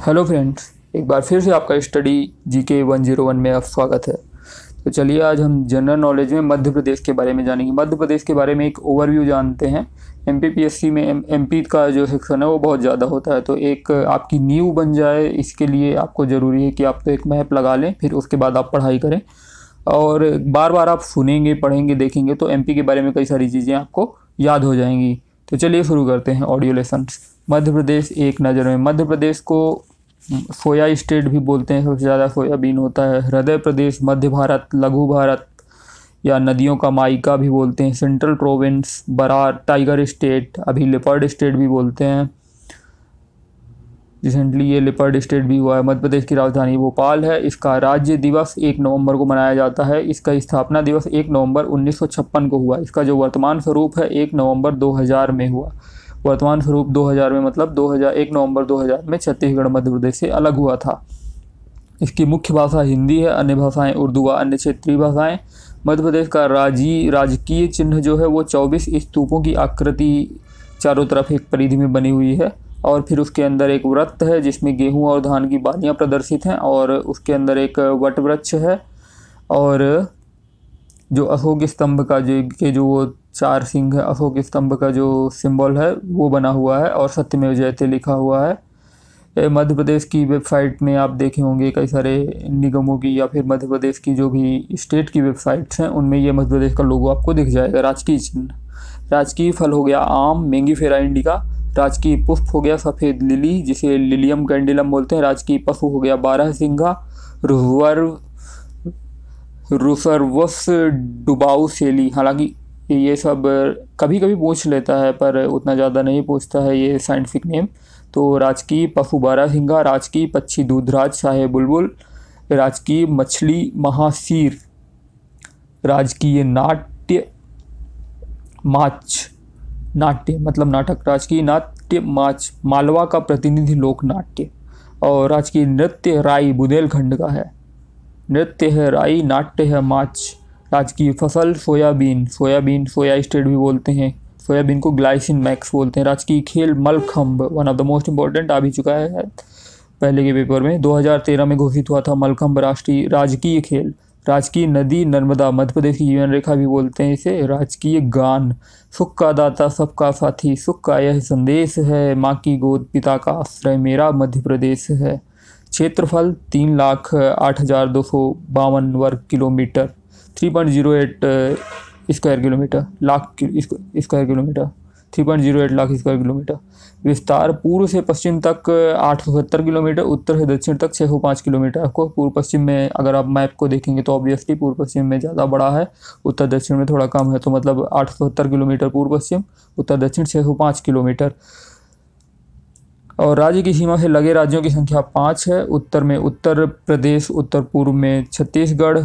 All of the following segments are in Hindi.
हेलो फ्रेंड्स, एक बार फिर से आपका study G K one zero one में आप स्वागत है। तो चलिए आज हम जनरल नॉलेज में मध्य प्रदेश के बारे में जानेंगे। मध्य प्रदेश के बारे में एक ओवरव्यू जानते हैं। एमपीपीएससी में एम पी का जो सेक्शन है, वो बहुत ज़्यादा होता है। तो एक आपकी नींव बन जाए, इसके लिए आपको ज़रूरी है कि आप तो एक मैप लगा लें, फिर उसके बाद आप पढ़ाई करें। और बार बार आप सुनेंगे, पढ़ेंगे, देखेंगे तो एमपी के बारे में कई सारी चीज़ें आपको याद हो जाएँगी। तो चलिए शुरू करते हैं ऑडियो लेसन मध्य प्रदेश एक नज़र में। मध्य प्रदेश को सोया स्टेट भी बोलते हैं, सबसे ज़्यादा सोयाबीन होता है। हृदय प्रदेश, मध्य भारत, लघु भारत, या नदियों का माइका भी बोलते हैं। Central province, Berar, tiger state, अभी लिपर्ड स्टेट भी बोलते हैं। रिसेंटली ये लिपर्ड स्टेट भी हुआ है। मध्य प्रदेश की राजधानी भोपाल है। इसका राज्य दिवस एक नवंबर को मनाया जाता है। इसका स्थापना दिवस एक नवंबर उन्नीस सौ छप्पन को हुआ। इसका जो वर्तमान स्वरूप है, एक नवंबर 2000 में हुआ। वर्तमान स्वरूप 2000 में मतलब 2000 एक नवंबर 2000 में छत्तीसगढ़ मध्य प्रदेश से अलग हुआ था। इसकी मुख्य भाषा हिंदी है, अन्य भाषाएँ उर्दू व अन्य क्षेत्रीय भाषाएँ। मध्य प्रदेश का राज़ी, राजकीय चिन्ह जो है वो 24 स्तूपों की आकृति चारों तरफ़ एक परिधि में बनी हुई है और फिर उसके अंदर एक व्रत है जिसमें गेहूँ और धान की बालियाँ प्रदर्शित हैं और उसके अंदर एक वट वृक्ष है और जो अशोक स्तंभ का जो के जो वो चार सिंह है, अशोक स्तंभ का जो सिंबल है, वो बना हुआ है और सत्यमेव जयते लिखा हुआ है। मध्य प्रदेश की वेबसाइट में आप देखे होंगे कई सारे निगमों की या फिर मध्य प्रदेश की जो भी स्टेट की वेबसाइट्स हैं, उनमें ये मध्य प्रदेश का लोगो आपको दिख जाएगा। राजकीय चिन्ह। राजकीय फल हो गया आम, मेंगी फेरा इंडिका। राजकीय पुष्प हो गया सफ़ेद लिली, जिसे लिलियम कैंडिलम बोलते हैं। राजकीय पशु हो गया बारह सिंघा रुहवर रुसरवस डुबाऊ सेली। हालाँकि ये सब कभी कभी पूछ लेता है, पर उतना ज़्यादा नहीं पूछता है ये साइंटिफिक नेम तो राजकीय पशु बारह सिंघा राजकीय पक्षी दूधराज शाहे बुलबुल, राजकीय मछली महासीर, राजकीय नाट्य माच, नाट्य मतलब नाटक, राजकीय नाट्य माच, मालवा का प्रतिनिधि लोक नाट्य और राजकीय नृत्य राई बुंदेलखंड का है। नृत्य है, राई नाट्य है माच राजकीय फ़सल, सोयाबीन। सोयाबीन, सोया स्टेट भी बोलते हैं। सोयाबीन को ग्लाइसिन मैक्स बोलते हैं। राजकीय खेल Mallakhamb one of the most important आ भी चुका है। पहले के पेपर में 2013 में घोषित हुआ था मलखम्ब राष्ट्रीय, राजकीय खेल। राजकीय नदी, नर्मदा मध्य प्रदेश की जीवन रेखा भी बोलते हैं इसे। राजकीय गान। सुख का दाता सबका साथी। सुख का यह संदेश है। माँ की गोद, पिता का आश्रय। मेरा मध्य प्रदेश है। क्षेत्रफल तीन लाख, आठ हज़ार दो सौ बावन वर्ग kilometre three point zero eight square kilometre lakh square kilometre three point zero eight lakh square kilometre विस्तार पूर्व से पश्चिम तक आठ सौ सत्तर किलोमीटर, उत्तर से दक्षिण तक छः सौ पाँच किलोमीटर। आपको पूर्व पश्चिम में अगर आप मैप को देखेंगे तो ऑब्वियसली पूर्व पश्चिम में ज़्यादा बड़ा है, उत्तर दक्षिण में थोड़ा कम है तो मतलब आठ सौ सत्तर किलोमीटर पूर्व पश्चिम, उत्तर दक्षिण छः सौ पाँच किलोमीटर। और राज्य की सीमा से लगे राज्यों की संख्या पाँच है। उत्तर में उत्तर प्रदेश, उत्तर पूर्व में छत्तीसगढ़,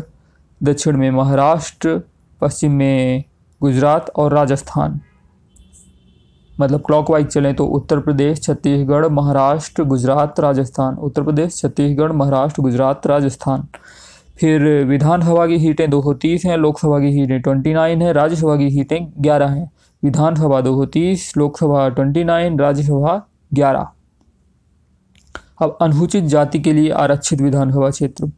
दक्षिण में महाराष्ट्र, पश्चिम में गुजरात और राजस्थान। मतलब क्लॉकवाइज चलें तो उत्तर प्रदेश, छत्तीसगढ़, महाराष्ट्र, गुजरात, राजस्थान। उत्तर प्रदेश, छत्तीसगढ़, महाराष्ट्र, गुजरात, राजस्थान। फिर विधानसभा की सीटें दो सौ तीस हैं, लोकसभा की सीटें ट्वेंटी नाइन है, राज्यसभा की सीटें ग्यारह हैं। विधानसभा दो सौ तीस, लोकसभा ट्वेंटी नाइन राज्यसभा ग्यारह। अब अनुसूचित जाति के लिए आरक्षित विधानसभा क्षेत्र।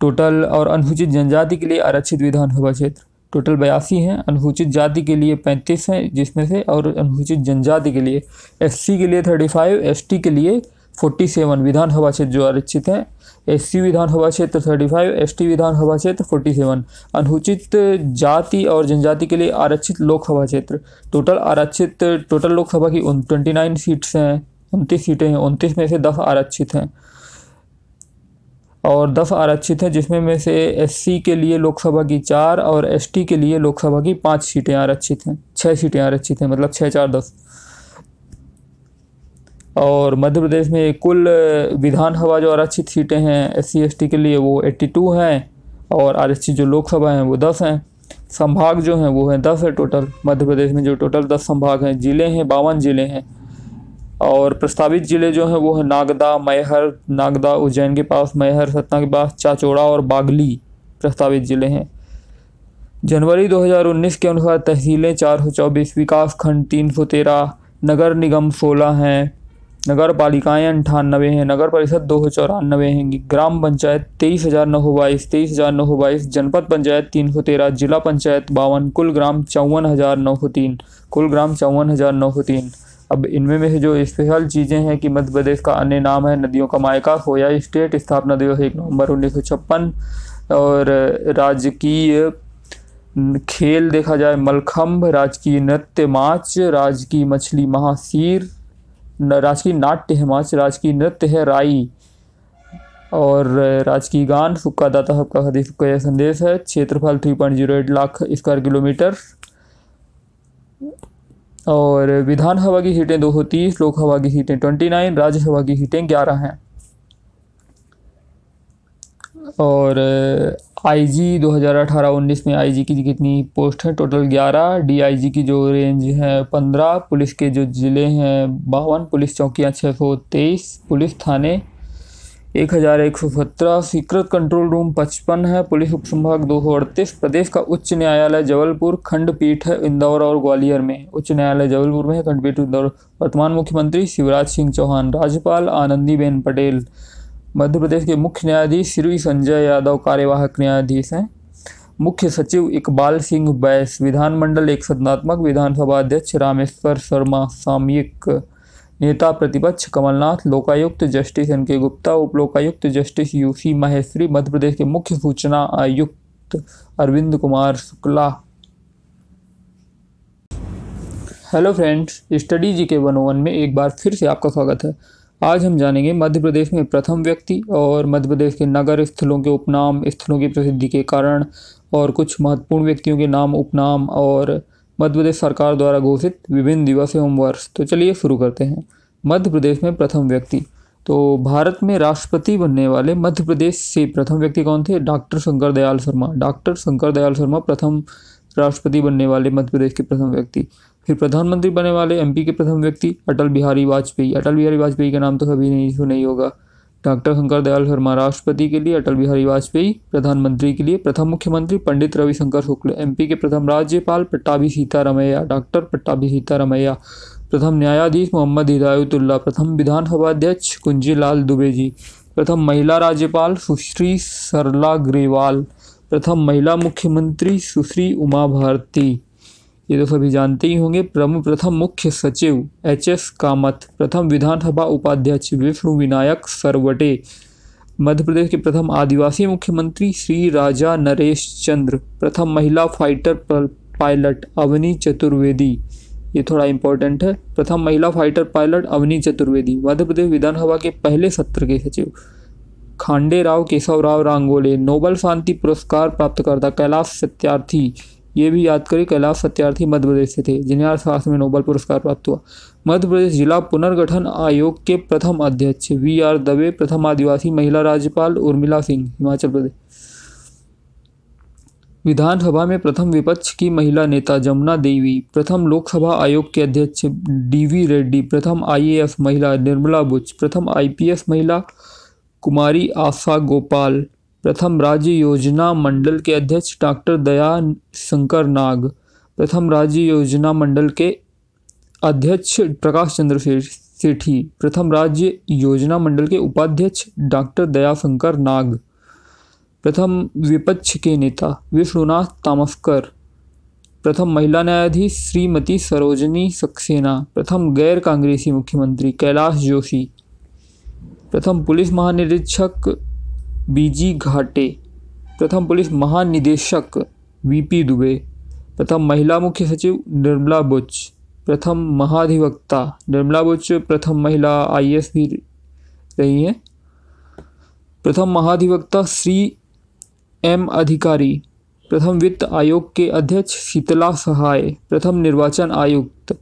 टोटल और अनुसूचित जनजाति के लिए आरक्षित विधानसभा क्षेत्र। टोटल बयासी हैं, अनुसूचित जाति के लिए पैंतीस हैं, जिसमें से और अनुसूचित जनजाति के लिए एससी के लिए थर्टी फाइव एसटी के लिए फोर्टी सेवन विधानसभा क्षेत्र जो आरक्षित हैं। एस सी विधानसभा क्षेत्र थर्टी फाइव एस टी विधानसभा क्षेत्र फोर्टी सेवन अनुसूचित जाति और जनजाति के लिए आरक्षित लोकसभा क्षेत्र। टोटल आरक्षित, टोटल लोकसभा की ट्वेंटी नाइन सीट्स हैं। उनतीस सीटें हैं। उनतीस में से दस आरक्षित हैं। और दस आरक्षित हैं, जिसमें में से एससी के लिए लोकसभा की चार और एसटी के लिए लोकसभा की पाँच सीटें आरक्षित हैं। छः सीटें आरक्षित हैं मतलब छः चार, दस। और मध्य प्रदेश में कुल विधानसभा जो आरक्षित सीटें हैं एस सी के लिए वो एट्टी टू हैं और आरक्षित जो लोकसभा हैं, वो दस हैं। संभाग जो हैं, वो हैं दस है टोटल मध्य प्रदेश में जो टोटल दस संभाग हैं, ज़िले हैं, बावन ज़िले हैं। और प्रस्तावित ज़िले जो हैं वो है नागदा, मैहर, नागदा उज्जैन के पास, मैहर, सतना के पास, चाचौड़ा और बागली प्रस्तावित ज़िले हैं। जनवरी 2019 के अनुसार तहसीलें चार सौ चौबीस विकास खंड तीन सौ तेरह, नगर निगम सोलह हैं नगर पालिकाएँ अंठानबे हैं, नगर परिषद दो सौ चौरानबे हैं, ग्राम पंचायत तेईस हज़ार नौ सौ बाईस, तेईस हज़ार नौ सौ बाईस, जनपद पंचायत तीन सौ तेरह, जिला पंचायत बावन, कुल ग्राम चौवन हज़ार नौ सौ तीन, कुल ग्राम चौवन हज़ार नौ सौ तीन। अब इनमें में जो स्पेशल चीज़ें हैं कि मध्य प्रदेश का अन्य नाम है नदियों का मायका, खोया स्टेट, स्थापना दिवस एक नवंबर उन्नीस सौ छप्पन, और राजकीय खेल देखा जाए मलखम्भ राजकीय नृत्य माच राजकीय मछली महासीर राजकीय नाट्य है माच राजकीय नृत्य है राई, और राजकीय गान सुक्का दाता सबका हदी सुक्का यह संदेश है, क्षेत्रफल three point zero eight lakh square kilometre और विधानसभा की सीटें दो सौ तीस लोकसभा की सीटें ट्वेंटी नाइन राज्यसभा की सीटें ग्यारह हैं। और आईजी 2018-19 में आईजी की कितनी पोस्ट है? टोटल 11 डीआईजी की जो रेंज है 15 पुलिस के जो ज़िले हैं बावन, पुलिस चौकियाँ छः सौ तेईस, पुलिस थाने एक हज़ार एक सौ सत्रह, सीक्रेट कंट्रोल रूम पचपन है। पुलिस उप संभाग दो सौ अड़तीस, प्रदेश का उच्च न्यायालय जबलपुर, खंडपीठ है इंदौर और ग्वालियर में। उच्च न्यायालय जबलपुर में है, खंडपीठ इंदौर। वर्तमान मुख्यमंत्री शिवराज सिंह चौहान, राज्यपाल आनंदीबेन पटेल। मध्य प्रदेश के मुख्य न्यायाधीश श्री संजय यादव, कार्यवाहक न्यायाधीश हैं। मुख्य सचिव इकबाल सिंह बैस, विधानमंडल एक सदनात्मक विधानसभा अध्यक्ष रामेश्वर शर्मा सामयिक। नेता प्रतिपक्ष Kamal Nath, Lokayukta justice N K Gupta उप लोकायुक्त जस्टिस यूसी माहेश्वरी, मध्य प्रदेश के मुख्य सूचना आयुक्त Arvind Kumar Shukla. Hello friends, study G K one one में एक बार फिर से आपका स्वागत है। आज हम जानेंगे मध्य प्रदेश में प्रथम व्यक्ति और मध्य प्रदेश के नगर स्थलों के उपनाम, स्थलों की प्रसिद्धि के कारण और कुछ महत्वपूर्ण व्यक्तियों के नाम, उपनाम और मध्य प्रदेश सरकार द्वारा घोषित विभिन्न दिवस एवं वर्ष तो चलिए शुरू करते हैं। मध्य प्रदेश में प्रथम व्यक्ति। तो भारत में राष्ट्रपति बनने वाले मध्य प्रदेश से प्रथम व्यक्ति कौन थे? डॉक्टर शंकर दयाल शर्मा। डॉक्टर शंकर दयाल शर्मा प्रथम राष्ट्रपति बनने वाले मध्य प्रदेश के प्रथम व्यक्ति। फिर प्रधानमंत्री बनने वाले एमपी के प्रथम व्यक्ति, अटल बिहारी वाजपेयी। अटल बिहारी वाजपेयी का नाम तो कभी नहीं, सुना ही होगा। डॉक्टर शंकर दयाल शर्मा राष्ट्रपति के लिए, अटल बिहारी वाजपेयी प्रधानमंत्री के लिए, प्रथम मुख्यमंत्री पंडित रविशंकर शुक्ल एमपी के प्रथम राज्यपाल पट्टाभी सीतारमैया, डॉक्टर पट्टाभी सीतारमैया, प्रथम न्यायाधीश मोहम्मद हिदायतुल्ला प्रथम विधानसभा अध्यक्ष कुंजीलाल दुबे जी, प्रथम महिला राज्यपाल सुश्री सरला ग्रेवाल, प्रथम महिला मुख्यमंत्री सुश्री उमा भारती। ये तो सभी जानते ही होंगे। प्रमुख प्रथम मुख्य सचिव एच एस कामत, प्रथम विधानसभा उपाध्यक्ष विष्णु विनायक सरवटे, मध्य प्रदेश के प्रथम आदिवासी मुख्यमंत्री श्री राजा नरेश चंद्र, प्रथम महिला फाइटर पायलट अवनी चतुर्वेदी। ये थोड़ा इंपॉर्टेंट है। प्रथम महिला फाइटर पायलट अवनी चतुर्वेदी, मध्य प्रदेश विधानसभा के पहले सत्र के सचिव। खांडे राव केशव राव रांगोले, नोबल शांति पुरस्कार प्राप्त करता कैलाश सत्यार्थी। ये भी याद करें कैलाश सत्यार्थी मध्य प्रदेश से थे, जिन्हें अर्थशास्त्र में नोबल पुरस्कार प्राप्त हुआ। मध्य प्रदेश जिला पुनर्गठन आयोग के प्रथम अध्यक्ष, वी आर दवे, प्रथम आदिवासी महिला राज्यपाल उर्मिला सिंह, हिमाचल प्रदेश। विधानसभा में प्रथम विपक्ष की महिला नेता जमुना देवी, प्रथम लोकसभा आयोग के अध्यक्ष डीवी रेड्डी, प्रथम आईएएस महिला निर्मला बुच प्रथम आईपीएस महिला कुमारी आशा गोपाल प्रथम राज्य योजना मंडल के अध्यक्ष डॉक्टर दया शंकर नाग, प्रथम राज्य योजना मंडल के अध्यक्ष प्रकाश चंद्र सेठी, प्रथम राज्य योजना मंडल के उपाध्यक्ष डॉक्टर दयाशंकर नाग, प्रथम विपक्ष के नेता विष्णुनाथ तामस्कर, प्रथम महिला न्यायाधीश श्रीमती सरोजनी सक्सेना, प्रथम गैर कांग्रेसी मुख्यमंत्री कैलाश जोशी, प्रथम पुलिस महानिरीक्षक बीजी घाटे। प्रथम पुलिस महानिदेशक वीपी दुबे। प्रथम महिला मुख्य सचिव निर्मला बुच। प्रथम महाधिवक्ता निर्मला बुच, प्रथम महिला आईएएस भी रही हैं। प्रथम महाधिवक्ता श्री एम अधिकारी। प्रथम वित्त आयोग के अध्यक्ष शीतला सहाय। प्रथम निर्वाचन आयुक्त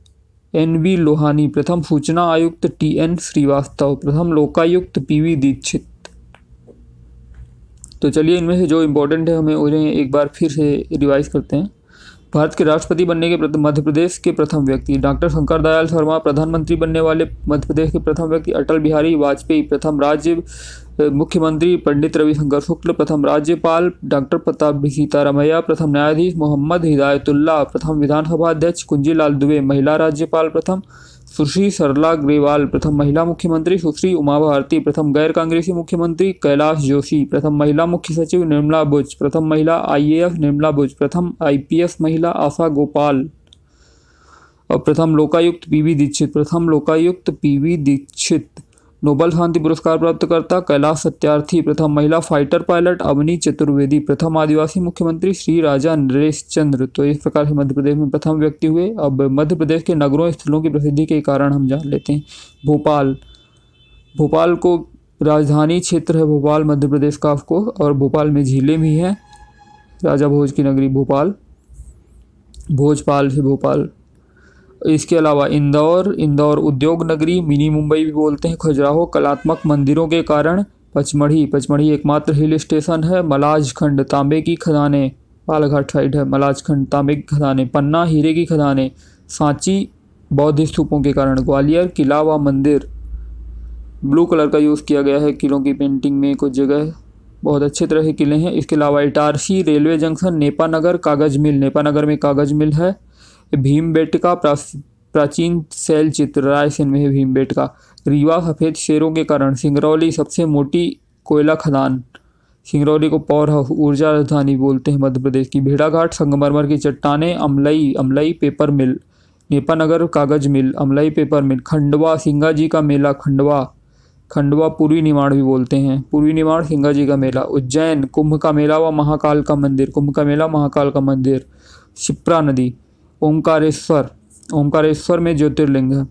एन वी लोहानी। प्रथम सूचना आयुक्त टी एन श्रीवास्तव। प्रथम लोकायुक्त पी वी दीक्षित। तो चलिए इनमें से जो इम्पोर्टेंट है, हमें उन्हें एक बार फिर से रिवाइज करते हैं। भारत के राष्ट्रपति बनने के मध्य प्रदेश के प्रथम व्यक्ति डॉक्टर शंकर दयाल शर्मा, प्रधानमंत्री बनने वाले मध्य प्रदेश के प्रथम व्यक्ति, अटल बिहारी वाजपेयी, प्रथम राज्य मुख्यमंत्री पंडित रविशंकर शुक्ल, प्रथम राज्यपाल डॉक्टर प्रताप सीतारमैया, प्रथम न्यायाधीश मोहम्मद हिदायतुल्ला प्रथम विधानसभा अध्यक्ष कुंजीलाल दुबे, महिला राज्यपाल प्रथम सुश्री सरला ग्रेवाल, प्रथम महिला मुख्यमंत्री, सुश्री उमा भारती, प्रथम गैर कांग्रेसी मुख्यमंत्री, कैलाश जोशी, प्रथम महिला मुख्य सचिव, निर्मला बुज, प्रथम महिला आईएएस निर्मला बुज, प्रथम आईपीएस महिला आशा गोपाल, और प्रथम लोकायुक्त पीवी दीक्षित, प्रथम लोकायुक्त पीवी दीक्षित। नोबल शांति पुरस्कार प्राप्त करता कैलाश सत्यार्थी, प्रथम महिला फाइटर पायलट अवनी चतुर्वेदी, प्रथम आदिवासी मुख्यमंत्री श्री राजा नरेश चंद्र तो इस प्रकार से मध्य प्रदेश में प्रथम व्यक्ति हुए। अब मध्य प्रदेश के नगरों स्थलों की प्रसिद्धि के कारण हम जान लेते हैं। भोपाल। भोपाल को राजधानी क्षेत्र है भोपाल, मध्य प्रदेश का आपको और भोपाल में झीलें भी हैं। राजा भोज की नगरी भोपाल। भोजपाल से भोपाल। इसके अलावा इंदौर इंदौर उद्योग नगरी, मिनी मुंबई भी बोलते हैं खजुराहो, कलात्मक मंदिरों के कारण पचमढ़ी पचमढ़ी एकमात्र हिल स्टेशन है मलाज खंड तांबे की खदाने, बालाघाट साइड है मलाज खंड तांबे की खदाने, पन्ना हीरे की खदाने, सांची बौद्ध स्तूपों के कारण ग्वालियर, किला व मंदिर। ब्लू कलर का यूज़ किया गया है, किलों की पेंटिंग में कुछ जगह। बहुत अच्छे तरह के किले हैं। इसके अलावा इटारसी रेलवे जंक्शन नेपानगर कागज़ मिल नेपानगर में कागज़ मिल है। भीमबेटका प्राचीन शैल चित्र रायसेन में है भीमबेटका। रीवा सफ़ेद शेरों के कारण सिंगरौली सबसे मोटी कोयला खदान। सिंगरौली को पौर ऊर्जा राजधानी बोलते हैं मध्य प्रदेश की। भेड़ाघाट, संगमरमर की चट्टाने, अमलई अमलई पेपर मिल। नेपानगर कागज़ मिल, अमलई पेपर मिल। खंडवा सिंगा जी का मेला, खंडवा। खंडवा पूर्वी निमाड़ भी बोलते हैं। पूर्वी निमाड़ सिंगा जी का मेला। उज्जैन, कुंभ का मेला व महाकाल का मंदिर। कुंभ का मेला, महाकाल का मंदिर। शिप्रा नदी। ओंकारेश्वर ओंकारेश्वर में ज्योतिर्लिंग। है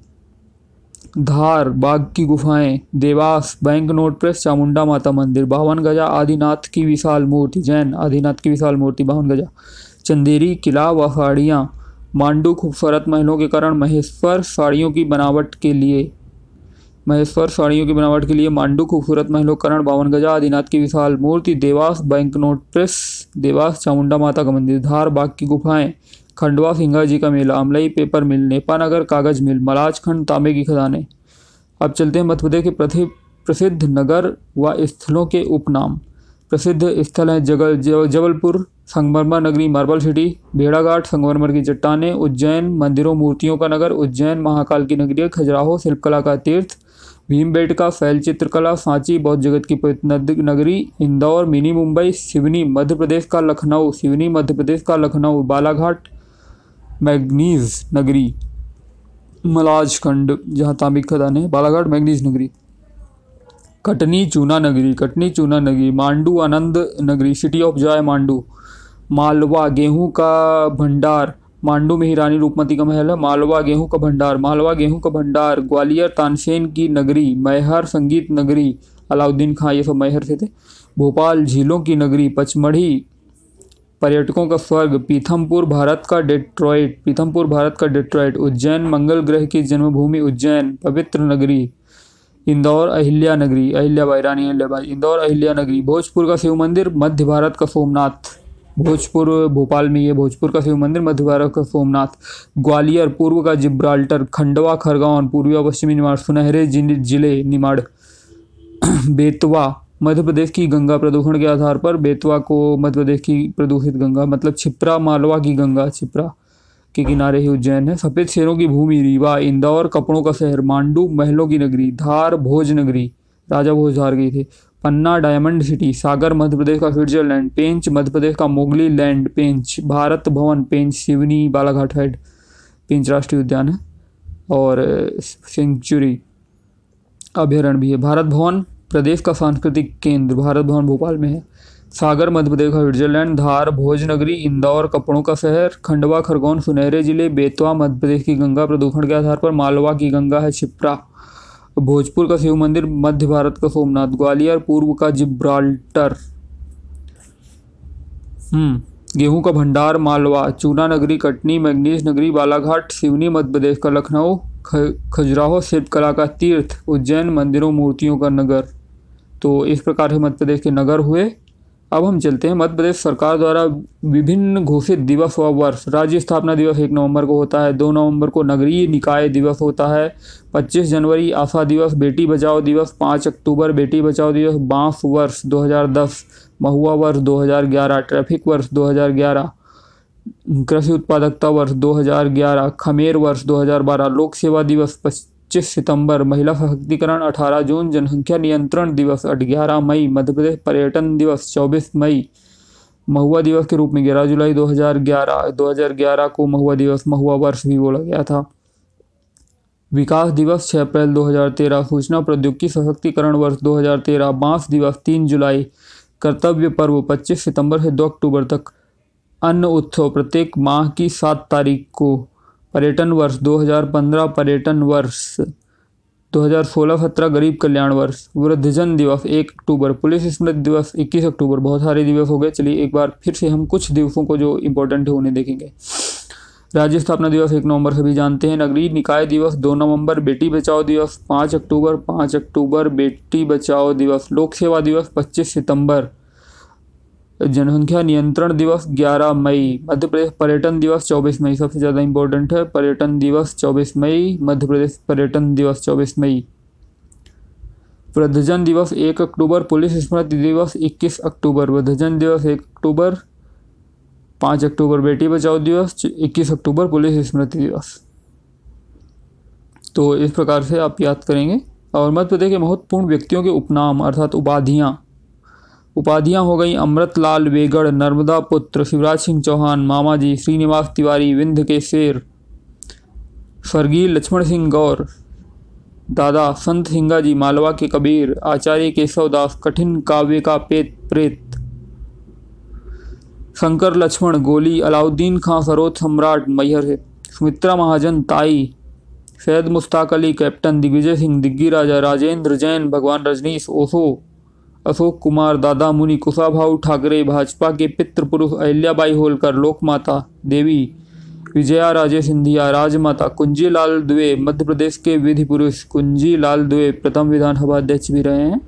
धार, बाग की गुफाएँ, Dewas, bank note press, Chamunda Mata मंदिर, बावन गजा, आदिनाथ की विशाल मूर्ति, जैन, आदिनाथ की विशाल मूर्ति, बावन गजा। चंदेरी, किला व साड़ियाँ, मांडू खूबसूरत महलों के कारण महेश्वर साड़ियों की बनावट के लिए, महेश्वर साड़ियों की बनावट के लिए मांडू खूबसूरत महलों कारण बावन गजा, आदिनाथ की विशाल मूर्ति, Dewas, bank note press, Dewas, Chamunda Mata का मंदिर, धार, बाग की गुफाएँ खंडवा सिंगा जी का मेला अमलई पेपर मिल नेपानगर कागज़ मिल, मलाज खंड, तांबे की खदानें। अब चलते हैं मध्य के प्रसिद्ध नगर व स्थलों के उपनाम। प्रसिद्ध स्थल हैं जगल जबलपुर, संगमरमर नगरी, मार्बल सिटी, भेड़ाघाट, संगमरमर की चट्टाने, उज्जैन, मंदिरों, मूर्तियों का नगर, उज्जैन महाकाल की नगरी, खजुराहो, शिल्पकला का तीर्थ भीमबेटका फैल चित्रकला, सांची, बौद्ध जगत की नगरी, इंदौर, मिनी मुंबई, सिवनी, मध्य प्रदेश का लखनऊ, सिवनी, मध्य प्रदेश का लखनऊ, बालाघाट मैग्नीज नगरी मलाज खंड जहाँ तांबिक खदान है बालाघाट मैग्नीज नगरी, कटनी चूना नगरी, कटनी चूना नगरी, मांडू आनंद नगरी, city of joy Mandu, Malwa गेहूँ का भंडार, मांडू में ही रानी रूपमती का महल है, मालवा गेहूँ का भंडार, मालवा गेहूँ का भंडार, ग्वालियर तानसेन की नगरी, मैहर संगीत नगरी, अलाउद्दीन खां ये सब मैहर से थे, भोपाल झीलों की नगरी, पचमढ़ी पर्यटकों का स्वर्ग, पीथमपुर, भारत का डेट्रॉइट, पीथमपुर, भारत का डेट्रॉइट, उज्जैन, मंगल ग्रह की जन्मभूमि, उज्जैन, पवित्र नगरी, इंदौर, अहिल्या नगरी अहिल्याबाई रानी अहिल्याबाई इंदौर, अहिल्या नगरी, भोजपुर का शिव मंदिर, मध्य भारत का सोमनाथ, भोजपुर, भोपाल में ये भोजपुर का शिव मंदिर, मध्य भारत का सोमनाथ, ग्वालियर, पूर्व का जिब्राल्टर, खंडवा खरगोन पूर्वी और पश्चिमी निमाड़ सुनहरे ज़िले, निमाड़, बेतवा मध्य प्रदेश की गंगा प्रदूषण के आधार पर बेतवा को मध्य प्रदेश की प्रदूषित गंगा मतलब छिप्रा, मालवा की गंगा, छिप्रा के किनारे ही उज्जैन है। सफ़ेद शेरों की भूमि, रीवा, इंदौर, कपड़ों का शहर, मांडू, महलों की नगरी, धार, भोज नगरी, राजा भोज धार गई थी। पन्ना, डायमंड सिटी, सागर, मध्य प्रदेश का स्विट्जरलैंड, पेंच, मध्य प्रदेश का Mowgli land, Pench, Bharat Bhavan, Pench Seoni Balaghat head, Pench राष्ट्रीय उद्यान है। और, सेंचुरी अभ्यारण्य भी है। भारत भवन प्रदेश का सांस्कृतिक केंद्र भारत भवन भोपाल में है। सागर, मध्य प्रदेश का स्विट्जरलैंड, धार, भोजनगरी, इंदौर, कपड़ों का शहर, खंडवा, खरगोन, सुनहरे ज़िले, बेतवा, मध्य प्रदेश की गंगा प्रदूषण के आधार पर मालवा की गंगा है छिप्रा भोजपुर का शिव मंदिर, मध्य भारत का सोमनाथ ग्वालियर, पूर्व का जिब्राल्टर। हम्म गेहूँ का भंडार, मालवा, चूना नगरी, कटनी मैग्नीस नगरी, बालाघाट, सिवनी, मध्य प्रदेश का लखनऊ खजुराहो शिल्पकला का तीर्थ, उज्जैन, मंदिरों, मूर्तियों का नगर। तो इस प्रकार से मध्य प्रदेश के नगर हुए। अब हम चलते हैं मध्य प्रदेश सरकार द्वारा विभिन्न घोषित दिवस व वर्ष। राज्य स्थापना दिवस एक नवंबर को होता है, दो नवंबर को नगरीय निकाय दिवस होता है, पच्चीस जनवरी आशा दिवस, बेटी बचाओ दिवस, पाँच अक्टूबर बेटी बचाओ दिवस, बाँस वर्ष 2010 महुआ वर्ष 2011 ट्रैफ़िक वर्ष 2011 कृषि उत्पादकता वर्ष 2011 खमेर वर्ष 2012 लोक सेवा दिवस 25 सितंबर, महिला सशक्तिकरण 18 जून, जनसंख्या नियंत्रण दिवस 11 मई, मध्य प्रदेश पर्यटन दिवस 24 मई, महुआ दिवस के रूप में 11 जुलाई 2011 2011 को महुआ दिवस, महुआ वर्ष भी बोला गया था। विकास दिवस 6 अप्रैल 2013 सूचना प्रौद्योगिकी सशक्तिकरण वर्ष 2013 बाँस दिवस 3 जुलाई, कर्तव्य पर्व 25 सितंबर से 2 अक्टूबर तक, अन्न उत्सव प्रत्येक माह की सात तारीख को पर्यटन वर्ष 2015 पर्यटन वर्ष 2016-17 गरीब कल्याण वर्ष, वृद्धजन दिवस, एक अक्टूबर, पुलिस स्मृति दिवस 21 अक्टूबर, बहुत सारे दिवस हो गए। चलिए एक बार फिर से हम कुछ दिवसों को जो इम्पोर्टेंट है उन्हें देखेंगे। राज्य स्थापना दिवस एक नवंबर सभी जानते हैं। नगरीय निकाय दिवस, दो नवंबर, बेटी बचाओ दिवस, पाँच अक्टूबर पाँच अक्टूबर, बेटी बचाओ दिवस, लोक सेवा दिवस, पच्चीस सितंबर जनसंख्या नियंत्रण दिवस 11 मई, मध्य प्रदेश पर्यटन दिवस 24 मई। सबसे ज़्यादा इंपॉर्टेंट है पर्यटन दिवस 24 मई, मध्य प्रदेश पर्यटन दिवस 24 मई। वृद्धजन दिवस 1 अक्टूबर, पुलिस स्मृति दिवस 21 अक्टूबर। वृद्धजन दिवस 1 अक्टूबर 5 अक्टूबर, बेटी बचाओ दिवस 21 अक्टूबर, पुलिस स्मृति दिवस। तो इस प्रकार से आप याद करेंगे। और मध्य प्रदेश के महत्वपूर्ण व्यक्तियों के उपनाम, अर्थात उपाधियाँ। उपाधियाँ हो गई अमृतलाल वेगड़, नर्मदा पुत्र, शिवराज सिंह चौहान मामा जी श्रीनिवास तिवारी, विंध्य के शेर स्वर्गीय लक्ष्मण सिंह गौर, दादा संत सिंगा जी मालवा के कबीर, आचार्य केशव दास, कठिन काव्य का पेत प्रेत, शंकर लक्ष्मण, गोली, अलाउद्दीन खां सरोज सम्राट, मैहर सुमित्रा महाजन, ताई, सैयद मुश्ताक अली, कैप्टन, दिग्विजय सिंह, दिग्गी राजा, राजेंद्र जैन, भगवान रजनीश, ओसो अशोक कुमार, दादा मुनि, कुशाभाऊ ठाकरे, भाजपा के पितृ पुरुष अहिल्याबाई होलकर, लोकमाता देवी, विजया राजे सिंधिया, राजमाता कुंजी लाल मध्य प्रदेश के विधि पुरुष कुंजी लाल दुबे प्रथम विधानसभा अध्यक्ष भी रहे हैं।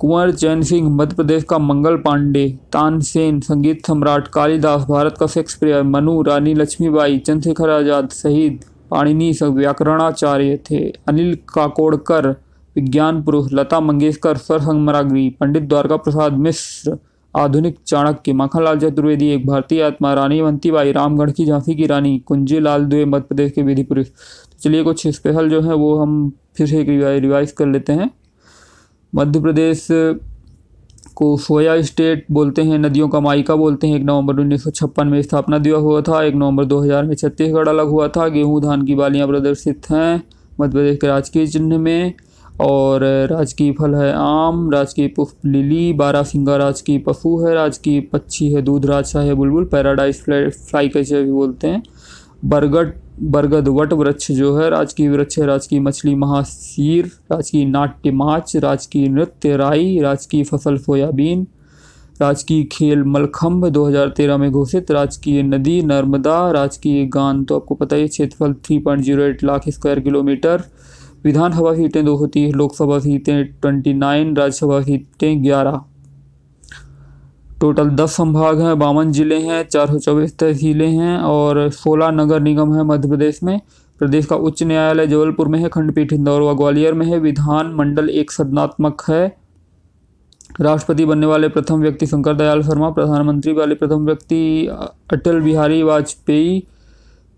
कुंवर चैन सिंह मध्य प्रदेश का मंगल पांडे तानसेन संगीत सम्राट, कालिदास, भारत का शेक्सपियर, मनु, रानी लक्ष्मीबाई, चंद्रशेखर आज़ाद शहीद पाणिनी व्याकरणाचार्य थे। अनिल काकोड़कर विज्ञान पुरुष लता मंगेशकर सरसंगमरागी पंडित द्वारका प्रसाद मिश्र, आधुनिक चाणक्य, माखनलाल चतुर्वेदी, एक भारतीय आत्मा, रानी वंतीबाई, रामगढ़ की झांसी की रानी कुंजी लाल दुए मध्य प्रदेश के विधि पुरुष। तो चलिए कुछ स्पेशल जो है वो हम फिर से रिवाइज कर लेते हैं। मध्य प्रदेश को सोया स्टेट बोलते हैं, नदियों का माइका बोलते हैं, एक नवंबर उन्नीस सौ छप्पन में स्थापना दिवस हुआ था, एक नवंबर 2000 में छत्तीसगढ़ अलग हुआ था, गेहूँ धान की बालियाँ प्रदर्शित हैं मध्य प्रदेश के राजकीय चिन्ह में। और राजकीय फल है आम, राजकीय पुष्प लिली, बारह सिंगा राजकीय पशु है, राजकीय पक्षी है दूध राजसा है बुलबुल, पैराडाइज फ्लाई कैसे भी बोलते हैं। बरगद बरगद वट वृक्ष जो है, राजकीय वृक्ष है, राजकीय मछली महासीर, राजकीय नाट्य माच, राजकीय नृत्य राई, राजकीय फ़सल सोयाबीन, राजकीय खेल मलखम्भ 2013 में घोषित, राजकीय नदी नर्मदा, राजकीय गान तो आपको पता ही क्षेत्रफल 3.08 लाख स्क्वायर किलोमीटर विधानसभा सीटें दो होती है, लोकसभा सीटें ट्वेंटी नाइन, राज्यसभा सीटें ग्यारह। टोटल दस संभाग हैं, बावन ज़िले हैं, चार सौ चौबीस तहसीलें हैं और सोलह नगर निगम है मध्य प्रदेश में। प्रदेश का उच्च न्यायालय जबलपुर में है, खंडपीठ इंदौर व ग्वालियर में है। विधान मंडल एक सदनात्मक है। राष्ट्रपति बनने वाले प्रथम व्यक्ति शंकर दयाल शर्मा, प्रधानमंत्री वाले प्रथम व्यक्ति अटल बिहारी वाजपेयी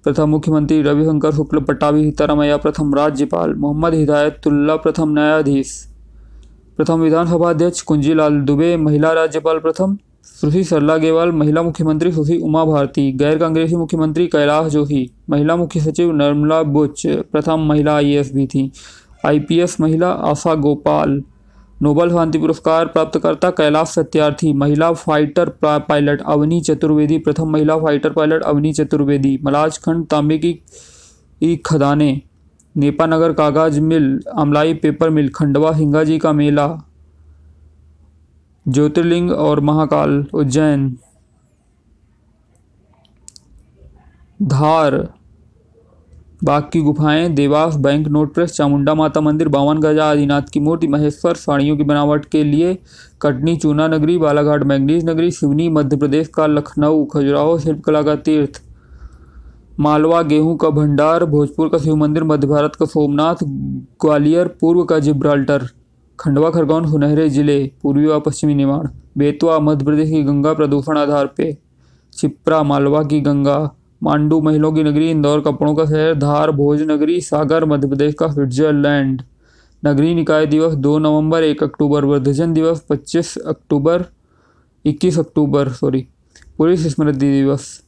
प्रथम मुख्यमंत्री रविशंकर शुक्ल पट्टाभी सीतारामैया, प्रथम राज्यपाल, मोहम्मद हिदायतुल्ला प्रथम न्यायाधीश, प्रथम विधानसभा अध्यक्ष, कुंजीलाल दुबे, महिला राज्यपाल प्रथम, सुश्री सरला गेवाल, महिला मुख्यमंत्री सुश्री उमा भारती, गैर कांग्रेसी मुख्यमंत्री कैलाश जोशी, महिला मुख्य सचिव निर्मला बुच प्रथम महिला आईएएस भी थी, आईपीएस महिला आशा गोपाल नोबल शांति पुरस्कार प्राप्तकर्ता कैलाश सत्यार्थी, महिला फाइटर पायलट अवनी चतुर्वेदी, प्रथम महिला फाइटर पायलट अवनी चतुर्वेदी, मलाजखंड तांबे की खदाने, नेपानगर कागज़ mill Amlai paper mill, Khandwa हिंगा जी का मेला, ज्योतिर्लिंग और महाकाल उज्जैन, धार बाग की गुफाएँ, Dewas bank note press Chamunda Mata मंदिर, बावन गजा आदिनाथ की मूर्ति, महेश्वर, साड़ियों की बनावट के लिए कटनी, चूना नगरी, बालाघाट, मैंगनीज नगरी सिवनी मध्य प्रदेश का लखनऊ, खजुराहो, शिल्पकला का तीर्थ, मालवा, गेहूँ का भंडार, भोजपुर का शिव मंदिर, मध्य भारत का सोमनाथ, ग्वालियर, पूर्व का जिब्राल्टर, खंडवा, खरगोन, सुनहरे ज़िले, पूर्वी व पश्चिमी निमाड़, बेतवा, मध्य प्रदेश की गंगा प्रदूषण आधार पे, छिप्रा, मालवा की गंगा मांडू महिलों की नगरी इंदौर, कपड़ों का शहर, धार भोज नगरी सागर, मध्य प्रदेश का स्विट्जरलैंड। नगरीय निकाय दिवस दो नवंबर, एक अक्टूबर, वृद्धजन दिवस पच्चीस अक्टूबर, इक्कीस अक्टूबर सॉरी पुलिस स्मृति दिवस।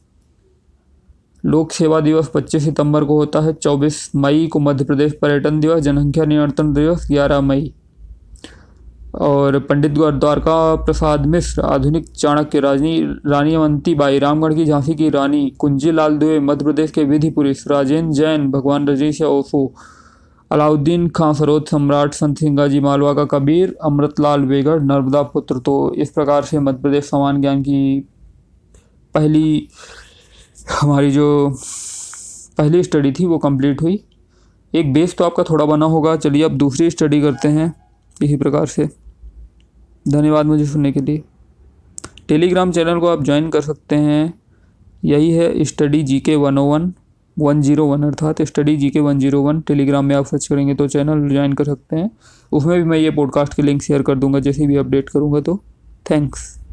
लोक सेवा दिवस 25 सितंबर को होता है 24 मई को मध्य प्रदेश पर्यटन दिवस, जनसंख्या नियंत्रण दिवस 11 मई। और पंडित द्वारका प्रसाद मिश्र, आधुनिक चाणक्य राजनी रानी अवंती बाई रामगढ़ की झांसी की रानी कुंजी लाल दुबे मध्य प्रदेश के विधि पुरुष राजेंद्र जैन, भगवान रजीश ओफो अलाउद्दीन खां सरोद सम्राट संत सिंगा जी मालवा का कबीर, अमृतलाल वेगड़, नर्मदा पुत्र। तो इस प्रकार से मध्य प्रदेश समान ज्ञान की पहली हमारी जो पहली स्टडी थी वो कंप्लीट हुई। एक बेस तो आपका थोड़ा बना होगा। चलिए अब दूसरी स्टडी करते हैं इसी प्रकार से। धन्यवाद मुझे सुनने के लिए। टेलीग्राम चैनल को आप ज्वाइन कर सकते हैं। यही है study G K one O one one zero one, अर्थात study G K one zero one. Telegram में आप सर्च करेंगे तो चैनल ज्वाइन कर सकते हैं। उसमें भी मैं ये पॉडकास्ट के लिंक शेयर कर दूँगा, जैसे भी अपडेट करूँगा तो। थैंक्स।